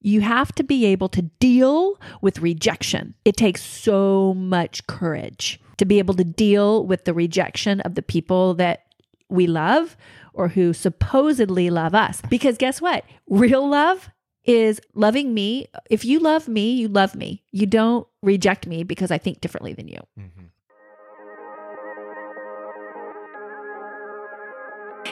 You have to be able to deal with rejection. It takes so much courage to be able to deal with the rejection of the people that we love or who supposedly love us. Because guess what? Real love is loving me. If you love me, you love me. You don't reject me because I think differently than you. Mm-hmm.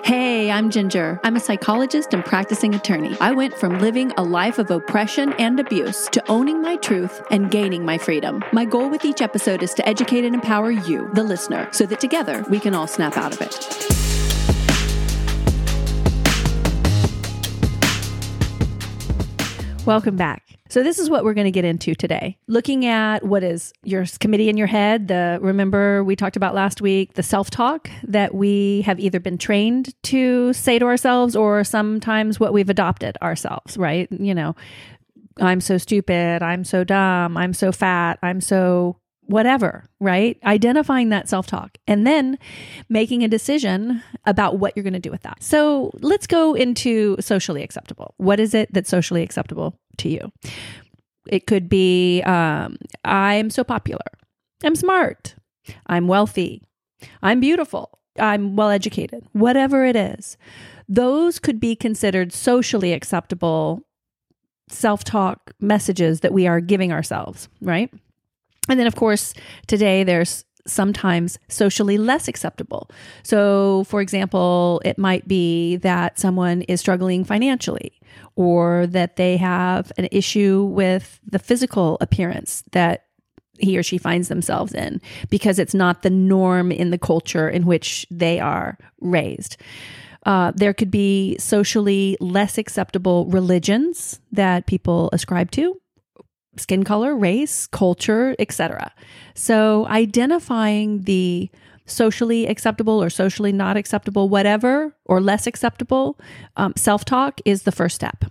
Hey, I'm Ginger. I'm a psychologist and practicing attorney. I went from living a life of oppression and abuse to owning my truth and gaining my freedom. My goal with each episode is to educate and empower you, the listener, so that together we can all snap out of it. Welcome back. So this is what we're going to get into today. Looking at what is your committee in your head, the remember we talked about last week, the self-talk that we have either been trained to say to ourselves or sometimes what we've adopted ourselves, right? You know, I'm so stupid, I'm so dumb, I'm so fat, I'm so whatever, right? Identifying that self talk and then making a decision about what you're going to do with that. So let's go into socially acceptable. What is it that's socially acceptable to you? It could be um, I'm so popular, I'm smart, I'm wealthy, I'm beautiful, I'm well educated, whatever it is. Those could be considered socially acceptable self talk messages that we are giving ourselves, right? And then, of course, today there's sometimes socially less acceptable. So, for example, it might be that someone is struggling financially or that they have an issue with the physical appearance that he or she finds themselves in because it's not the norm in the culture in which they are raised. Uh, there could be socially less acceptable religions that people ascribe to skin color, race, culture, etc. So identifying the socially acceptable or socially not acceptable, whatever, or less acceptable um, self talk is the first step.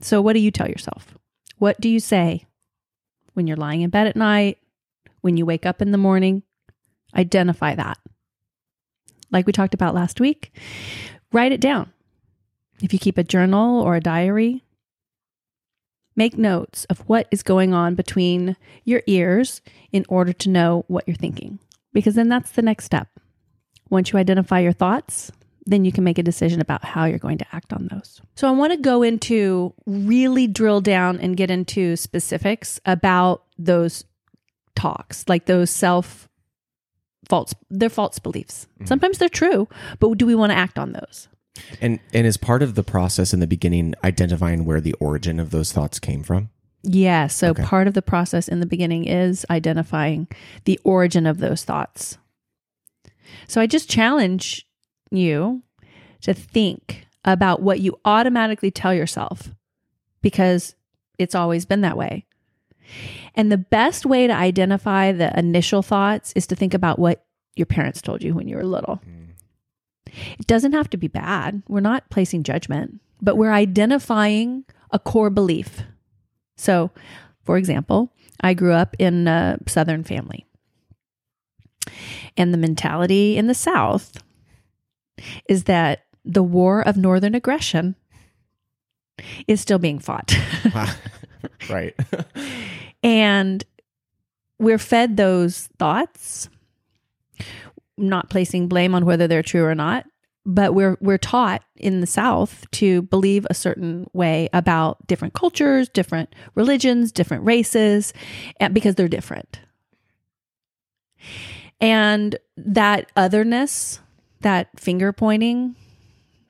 So, what do you tell yourself? What do you say when you're lying in bed at night, when you wake up in the morning? Identify that. Like we talked about last week, write it down. If you keep a journal or a diary, Make notes of what is going on between your ears in order to know what you're thinking, because then that's the next step. Once you identify your thoughts, then you can make a decision about how you're going to act on those. So, I want to go into really drill down and get into specifics about those talks, like those self false, they're false beliefs. Mm-hmm. Sometimes they're true, but do we want to act on those? And and is part of the process in the beginning identifying where the origin of those thoughts came from? Yeah. So okay. part of the process in the beginning is identifying the origin of those thoughts. So I just challenge you to think about what you automatically tell yourself because it's always been that way. And the best way to identify the initial thoughts is to think about what your parents told you when you were little. Mm. It doesn't have to be bad. We're not placing judgment, but we're identifying a core belief. So, for example, I grew up in a Southern family. And the mentality in the South is that the war of Northern aggression is still being fought. right. and we're fed those thoughts not placing blame on whether they're true or not but we're we're taught in the south to believe a certain way about different cultures different religions different races eh, because they're different. And that otherness that finger pointing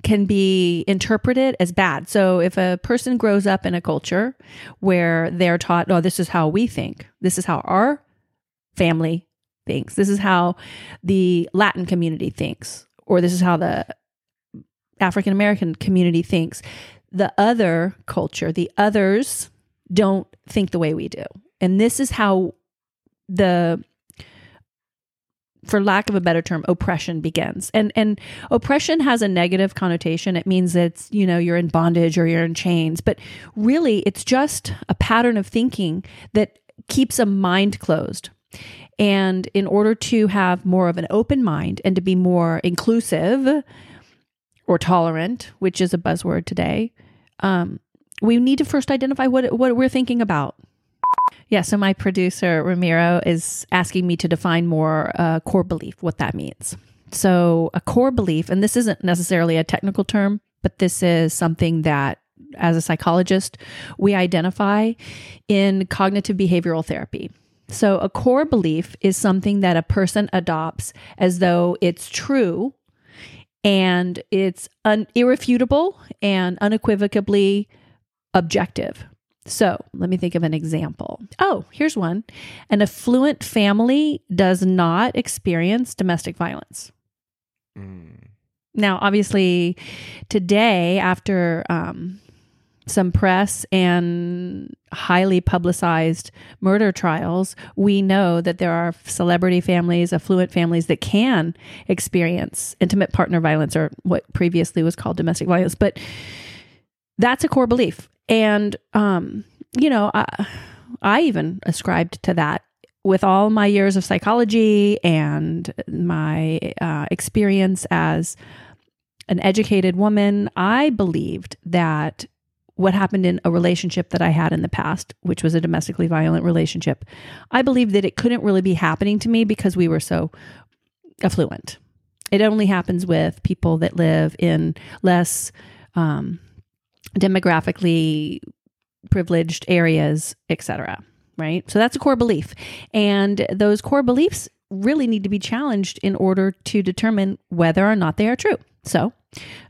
can be interpreted as bad. So if a person grows up in a culture where they're taught oh this is how we think. This is how our family thinks. This is how the Latin community thinks, or this is how the African American community thinks. The other culture, the others don't think the way we do. And this is how the for lack of a better term oppression begins and and oppression has a negative connotation it means it's you know you're in bondage or you're in chains but really it's just a pattern of thinking that keeps a mind closed and in order to have more of an open mind and to be more inclusive or tolerant, which is a buzzword today, um, we need to first identify what what we're thinking about. Yeah, so my producer Ramiro is asking me to define more uh, core belief, what that means. So, a core belief, and this isn't necessarily a technical term, but this is something that as a psychologist, we identify in cognitive behavioral therapy. So, a core belief is something that a person adopts as though it's true and it's un- irrefutable and unequivocally objective. So, let me think of an example. Oh, here's one. An affluent family does not experience domestic violence. Mm. Now, obviously, today, after um, some press and highly publicized murder trials, we know that there are celebrity families, affluent families that can experience intimate partner violence or what previously was called domestic violence. But that's a core belief. And, um, you know, I, I even ascribed to that with all my years of psychology and my uh, experience as an educated woman, I believed that what happened in a relationship that I had in the past, which was a domestically violent relationship, I believed that it couldn't really be happening to me because we were so affluent. It only happens with people that live in less um, demographically privileged areas, etc. Right? So that's a core belief. And those core beliefs really need to be challenged in order to determine whether or not they are true. So,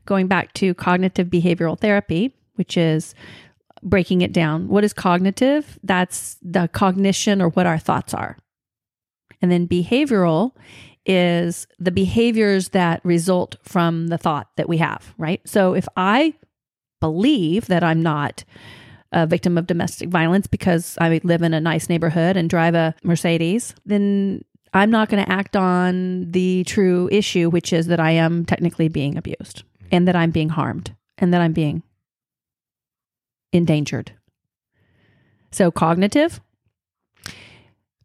going back to cognitive behavioral therapy, which is breaking it down. What is cognitive? That's the cognition or what our thoughts are. And then behavioral is the behaviors that result from the thought that we have, right? So if I believe that I'm not a victim of domestic violence because I live in a nice neighborhood and drive a Mercedes, then I'm not going to act on the true issue, which is that I am technically being abused and that I'm being harmed and that I'm being endangered. So, cognitive,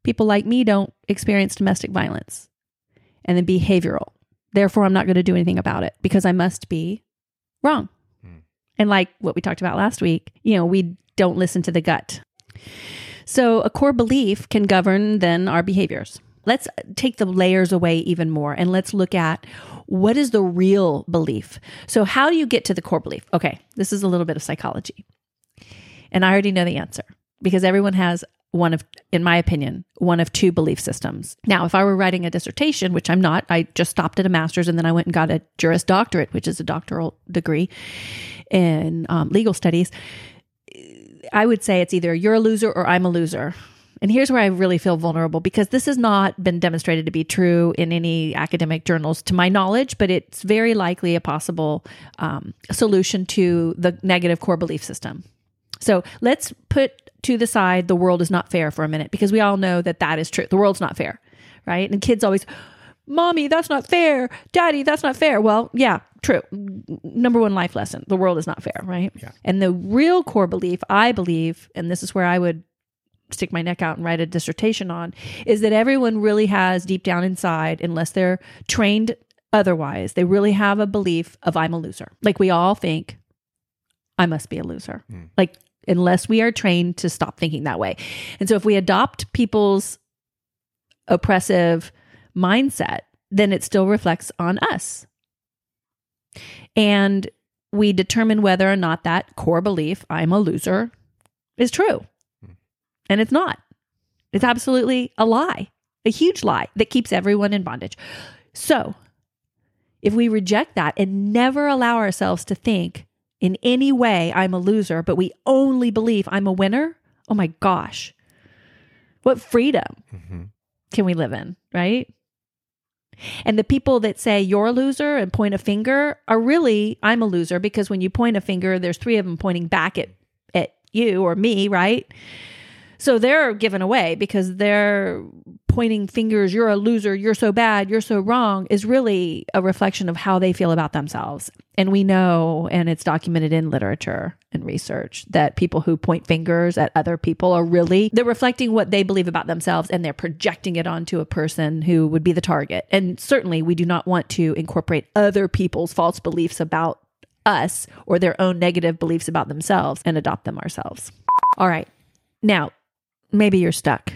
people like me don't experience domestic violence. And then behavioral, therefore, I'm not going to do anything about it because I must be wrong. Hmm. And like what we talked about last week, you know, we don't listen to the gut. So, a core belief can govern then our behaviors. Let's take the layers away even more and let's look at what is the real belief. So, how do you get to the core belief? Okay, this is a little bit of psychology. And I already know the answer because everyone has one of, in my opinion, one of two belief systems. Now, if I were writing a dissertation, which I'm not, I just stopped at a master's and then I went and got a Juris Doctorate, which is a doctoral degree in um, legal studies. I would say it's either you're a loser or I'm a loser. And here's where I really feel vulnerable because this has not been demonstrated to be true in any academic journals to my knowledge, but it's very likely a possible um, solution to the negative core belief system. So let's put to the side the world is not fair for a minute because we all know that that is true. The world's not fair, right? And kids always, Mommy, that's not fair. Daddy, that's not fair. Well, yeah, true. Number one life lesson the world is not fair, right? Yeah. And the real core belief, I believe, and this is where I would stick my neck out and write a dissertation on, is that everyone really has deep down inside, unless they're trained otherwise, they really have a belief of I'm a loser. Like we all think, I must be a loser. Mm. Like unless we are trained to stop thinking that way. And so if we adopt people's oppressive mindset, then it still reflects on us. And we determine whether or not that core belief, I'm a loser, is true. Hmm. And it's not. It's absolutely a lie, a huge lie that keeps everyone in bondage. So, if we reject that and never allow ourselves to think, in any way I'm a loser, but we only believe I'm a winner, oh my gosh, what freedom mm-hmm. can we live in, right? And the people that say you're a loser and point a finger are really, I'm a loser because when you point a finger, there's three of them pointing back at, at you or me, right? So they're given away because they're pointing fingers, you're a loser, you're so bad, you're so wrong, is really a reflection of how they feel about themselves. And we know, and it's documented in literature and research, that people who point fingers at other people are really, they're reflecting what they believe about themselves and they're projecting it onto a person who would be the target. And certainly we do not want to incorporate other people's false beliefs about us or their own negative beliefs about themselves and adopt them ourselves. All right. Now, maybe you're stuck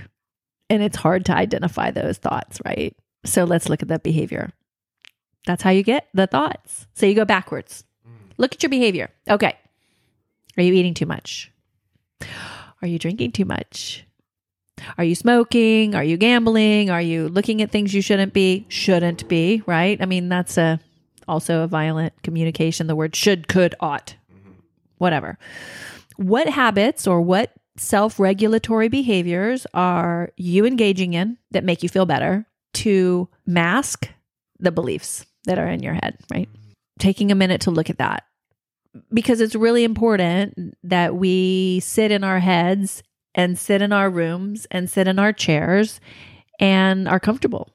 and it's hard to identify those thoughts, right? So let's look at that behavior. That's how you get the thoughts. So you go backwards. Mm. Look at your behavior. Okay. Are you eating too much? Are you drinking too much? Are you smoking? Are you gambling? Are you looking at things you shouldn't be? Shouldn't be, right? I mean, that's a also a violent communication. The word should, could, ought, mm-hmm. whatever. What habits or what self regulatory behaviors are you engaging in that make you feel better to mask the beliefs that are in your head, right? Taking a minute to look at that because it's really important that we sit in our heads and sit in our rooms and sit in our chairs and are comfortable.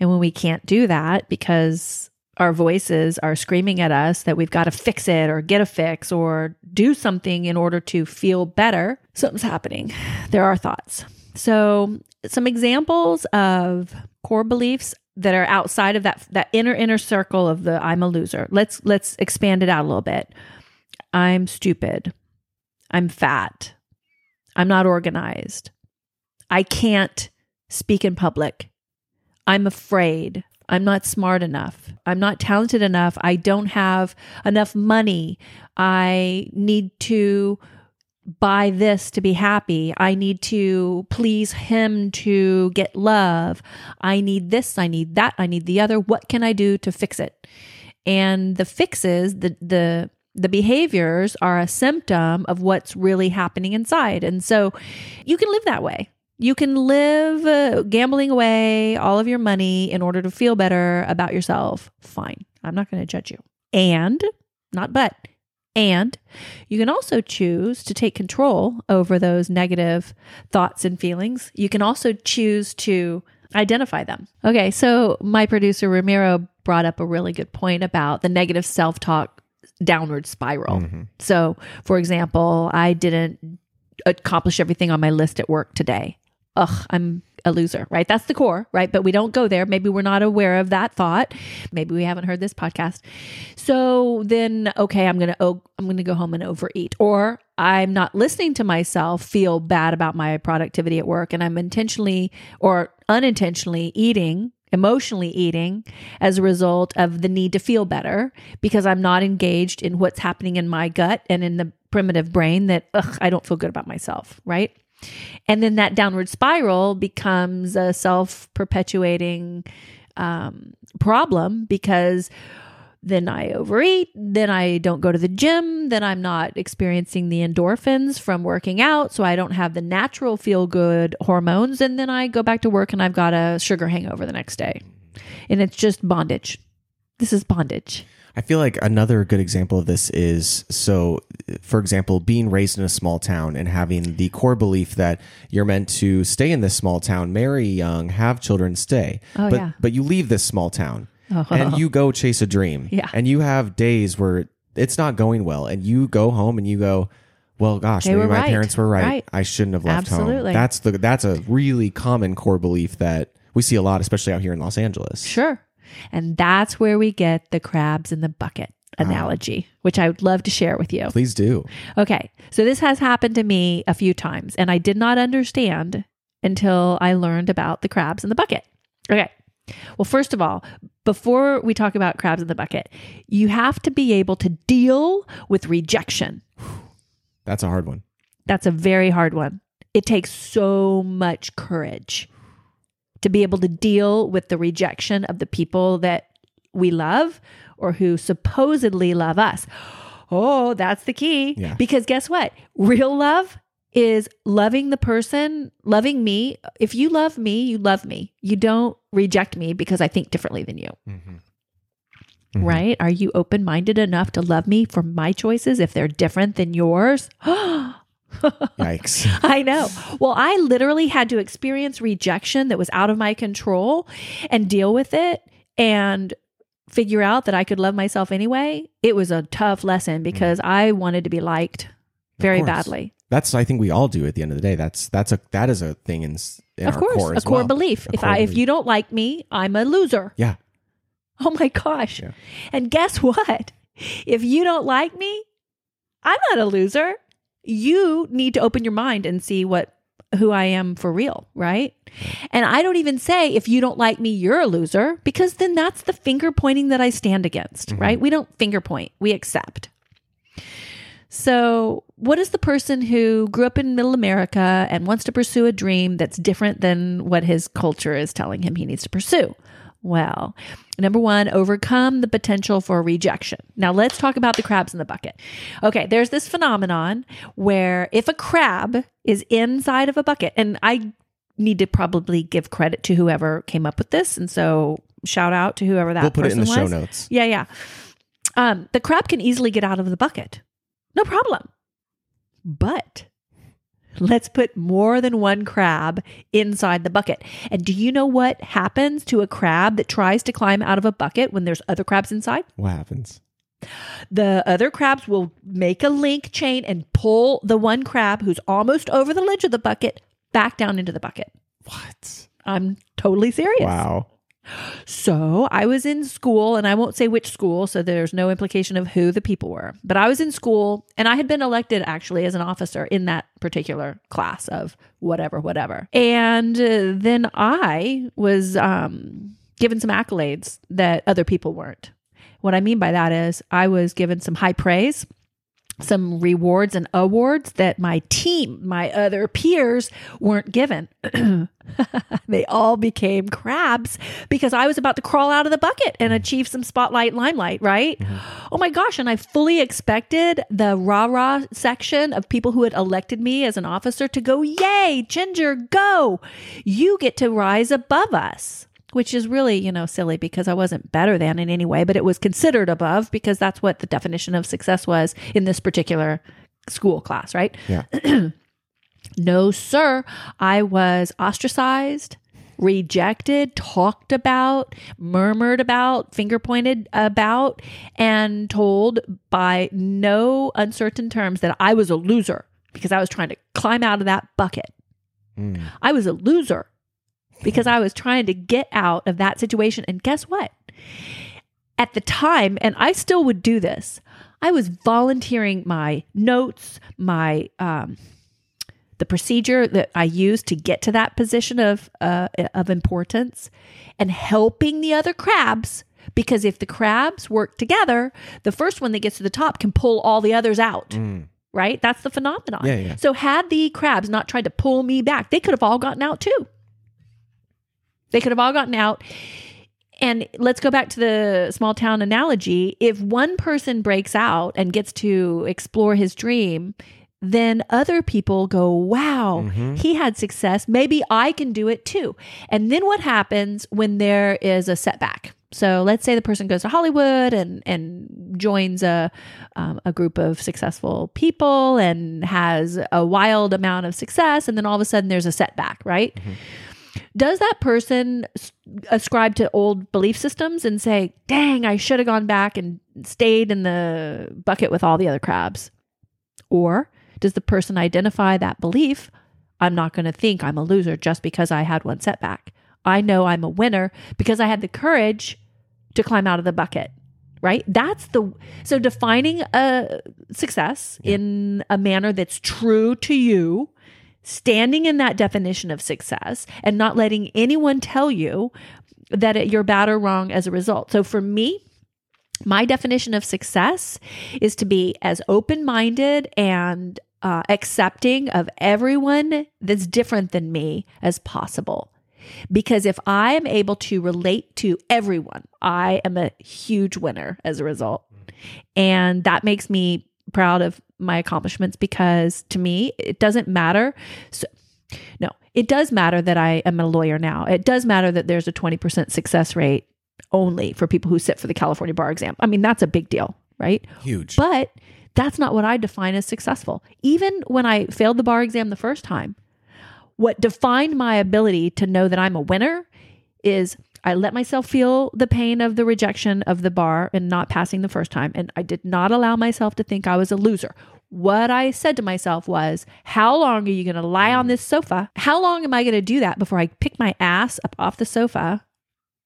And when we can't do that because our voices are screaming at us that we've got to fix it or get a fix or do something in order to feel better, something's happening. There are thoughts. So, some examples of core beliefs that are outside of that that inner inner circle of the I'm a loser. Let's let's expand it out a little bit. I'm stupid. I'm fat. I'm not organized. I can't speak in public. I'm afraid. I'm not smart enough. I'm not talented enough. I don't have enough money. I need to buy this to be happy. I need to please him to get love. I need this, I need that, I need the other. What can I do to fix it? And the fixes, the the the behaviors are a symptom of what's really happening inside. And so you can live that way. You can live uh, gambling away all of your money in order to feel better about yourself. Fine. I'm not going to judge you. And, not but, and you can also choose to take control over those negative thoughts and feelings. You can also choose to identify them. Okay, so my producer Ramiro brought up a really good point about the negative self talk downward spiral. Mm-hmm. So, for example, I didn't accomplish everything on my list at work today. Ugh, I'm a loser, right? That's the core, right? But we don't go there. Maybe we're not aware of that thought. Maybe we haven't heard this podcast. So then, okay, I'm gonna oh, I'm gonna go home and overeat, or I'm not listening to myself feel bad about my productivity at work, and I'm intentionally or unintentionally eating emotionally eating as a result of the need to feel better because I'm not engaged in what's happening in my gut and in the primitive brain that ugh, I don't feel good about myself, right? And then that downward spiral becomes a self perpetuating um, problem because then I overeat, then I don't go to the gym, then I'm not experiencing the endorphins from working out, so I don't have the natural feel good hormones, and then I go back to work and I've got a sugar hangover the next day. And it's just bondage. This is bondage. I feel like another good example of this is so, for example, being raised in a small town and having the core belief that you're meant to stay in this small town, marry young, have children, stay. Oh, but yeah. but you leave this small town Oh. and you go chase a dream. Yeah. And you have days where it's not going well, and you go home and you go. Well, gosh, They maybe my right. parents were right. Right. I shouldn't have left Absolutely. home. That's the that's a really common core belief that we see a lot, especially out here in Los Angeles. Sure. And that's where we get the crabs in the bucket uh-huh. analogy, which I would love to share with you. Please do. Okay. So this has happened to me a few times, and I did not understand until I learned about the crabs in the bucket. Okay. Well, first of all, before we talk about crabs in the bucket, you have to be able to deal with rejection. That's a hard one. That's a very hard one. It takes so much courage to be able to deal with the rejection of the people that we love or who supposedly love us. Oh, that's the key. Yeah. Because guess what? Real love is loving the person, loving me. If you love me, you love me. You don't reject me because I think differently than you. Mhm. Right? Are you open minded enough to love me for my choices if they're different than yours? Yikes. I know. Well, I literally had to experience rejection that was out of my control and deal with it and figure out that I could love myself anyway. It was a tough lesson mm. because I wanted to be liked very badly. That's I think we all do at the end of the day. That's that's a that is a thing in, in of our course, core a core well. belief. A if core I if you don't like me, I'm a loser. yeah Oh my gosh. Yeah. And guess what? if you don't like me, I'm not a loser. You need to open your mind and see what who I am for real, right? And I don't even say if you don't like me, you're a loser, because then that's the finger pointing that I stand against, mm-hmm. right? We don't finger point, we accept. So, what is the person who grew up in middle America and wants to pursue a dream that's different than what his culture is telling him he needs to pursue? Well, number one, overcome the potential for rejection. Now, let's talk about the crabs in the bucket. Okay, there's this phenomenon where if a crab is inside of a bucket, and I need to probably give credit to whoever came up with this. And so, shout out to whoever that We'll put it in the person show was. notes. Yeah, yeah. Um, the crab can easily get out of the bucket. No problem. But let's put more than one crab inside the bucket. And do you know what happens to a crab that tries to climb out of a bucket when there's other crabs inside? What happens? The other crabs will make a link chain and pull the one crab who's almost over the ledge of the bucket back down into the bucket. What? I'm totally serious. Wow. So I was in school, and I won't say which school, so there's no implication of who the people were. But I was in school, and I had been elected actually as an officer in that particular class of whatever, whatever. And uh, then I was um, given some accolades that other people weren't. What I mean by that is I was given some high praise. Some rewards and awards that my team, my other peers weren't given. they all became crabs because I was about to crawl out of the bucket and achieve some spotlight limelight, right? Mm-hmm. Oh my gosh. And I fully expected the rah rah section of people who had elected me as an officer to go, Yay, Ginger, go. You get to rise above us. Which is really, you know, silly because I wasn't better than in any way, but it was considered above because that's what the definition of success was in this particular school class, right? Yeah. No, sir. I was ostracized, rejected, talked about, murmured about, finger pointed about, and told by no uncertain terms that I was a loser because I was trying to climb out of that bucket. Mm. I was a loser because I was trying to get out of that situation. And guess what? At the time, and I still would do this, I was volunteering my notes, my um, the procedure that I used to get to that position of uh, of importance, and helping the other crabs. Because if the crabs work together, the first one that gets to the top can pull all the others out. Mm. Right? That's the phenomenon. Yeah, yeah. So had the crabs not tried to pull me back, they could have all gotten out too. They could have all gotten out. And let's go back to the small town analogy. If one person breaks out and gets to explore his dream, then other people go, wow, he had success. Maybe I can do it too. And then what happens when there is a setback? So let's say the person goes to Hollywood and and joins a um, a group of successful people and has a wild amount of success, and then all of a sudden there's a setback, right? Does that person ascribe to old belief systems and say, "Dang, I should have gone back and stayed in the bucket with all the other crabs," or does the person identify that belief? I'm not going to think I'm a loser just because I had one setback. I know I'm a winner because I had the courage to climb out of the bucket. Right? That's the so defining a success in a manner that's true to you, standing in that definition of success and not letting anyone tell you that it, you're bad or wrong as a result. So for me, my definition of success is to be as open minded and uh, accepting of everyone that's different than me as possible. Because if I am able to relate to everyone, I am a huge winner as a result. And that makes me proud of my accomplishments because to me, it doesn't matter. So, no, it does matter that I am a lawyer now. It does matter that there's a 20% success rate only for people who sit for the California bar exam. I mean, that's a big deal, right? Huge. But that's not what I define as successful. Even when I failed the bar exam the first time, what defined my ability to know that I'm a winner is I let myself feel the pain of the rejection of the bar and not passing the first time. And I did not allow myself to think I was a loser. What I said to myself was, How long are you going to lie on this sofa? How long am I going to do that before I pick my ass up off the sofa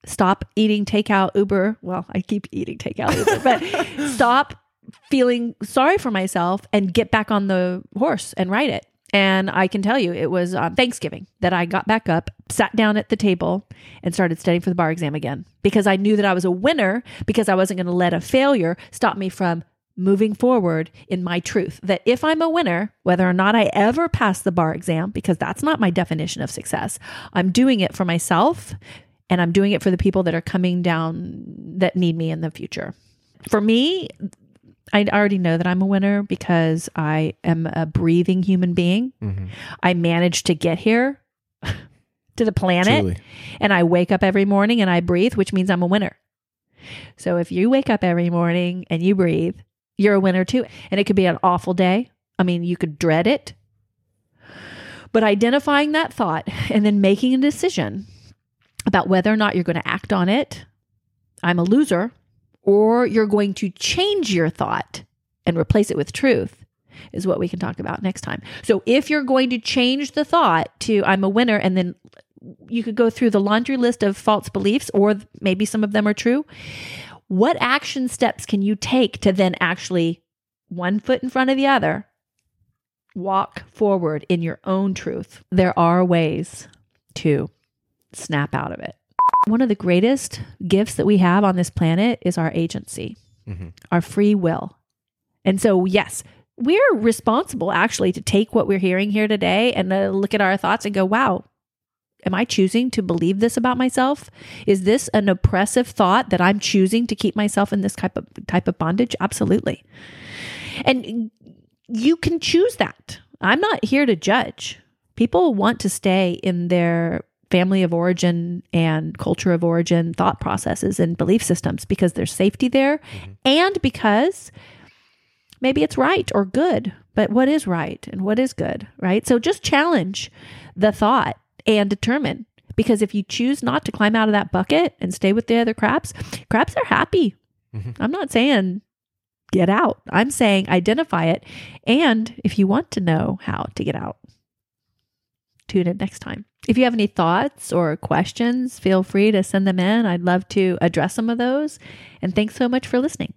Stop eating takeout Uber. Well, I keep eating takeout Uber, but stop feeling sorry for myself and get back on the horse and ride it. And I can tell you, it was um, Thanksgiving that I got back up, sat down at the table, and started studying for the bar exam again because I knew that I was a winner because I wasn't going to let a failure stop me from moving forward in my truth. That if I'm a winner, whether or not I ever pass the bar exam, because that's not my definition of success, I'm doing it for myself and I'm doing it for the people that are coming down that need me in the future. For me, I already know that I'm a winner because I am a breathing human being. Mm-hmm. I managed to get here to the planet Truly. and I wake up every morning and I breathe, which means I'm a winner. So if you wake up every morning and you breathe, you're a winner too. And it could be an awful day. I mean, you could dread it. But identifying that thought and then making a decision about whether or not you're going to act on it, I'm a loser, or you're going to change your thought and replace it with truth is what we can talk about next time. So if you're going to change the thought to I'm a winner and then you could go through the laundry list of false beliefs or maybe some of them are true. What action steps can you take to then actually one foot in front of the other walk forward in your own truth? There are ways to snap out of it. One of the greatest gifts that we have on this planet is our agency, Mhm. our free will. And so, yes, we're responsible actually to take what we're hearing here today and uh, look at our thoughts and go, wow, am I choosing to believe this about myself? Is this an oppressive thought that I'm choosing to keep myself in this type of type of bondage? Absolutely. And you can choose that. I'm not here to judge. People want to stay in their family of origin and culture of origin thought processes and belief systems because there's safety there and because maybe it's right or good. But what is right and what is good, right? So just challenge the thought and determine because if you choose not to climb out of that bucket and stay with the other crabs, crabs are happy. Mhm. I'm not saying get out. I'm saying identify it. And if you want to know how to get out, tune in next time. If you have any thoughts or questions, feel free to send them in. I'd love to address some of those. And thanks so much for listening.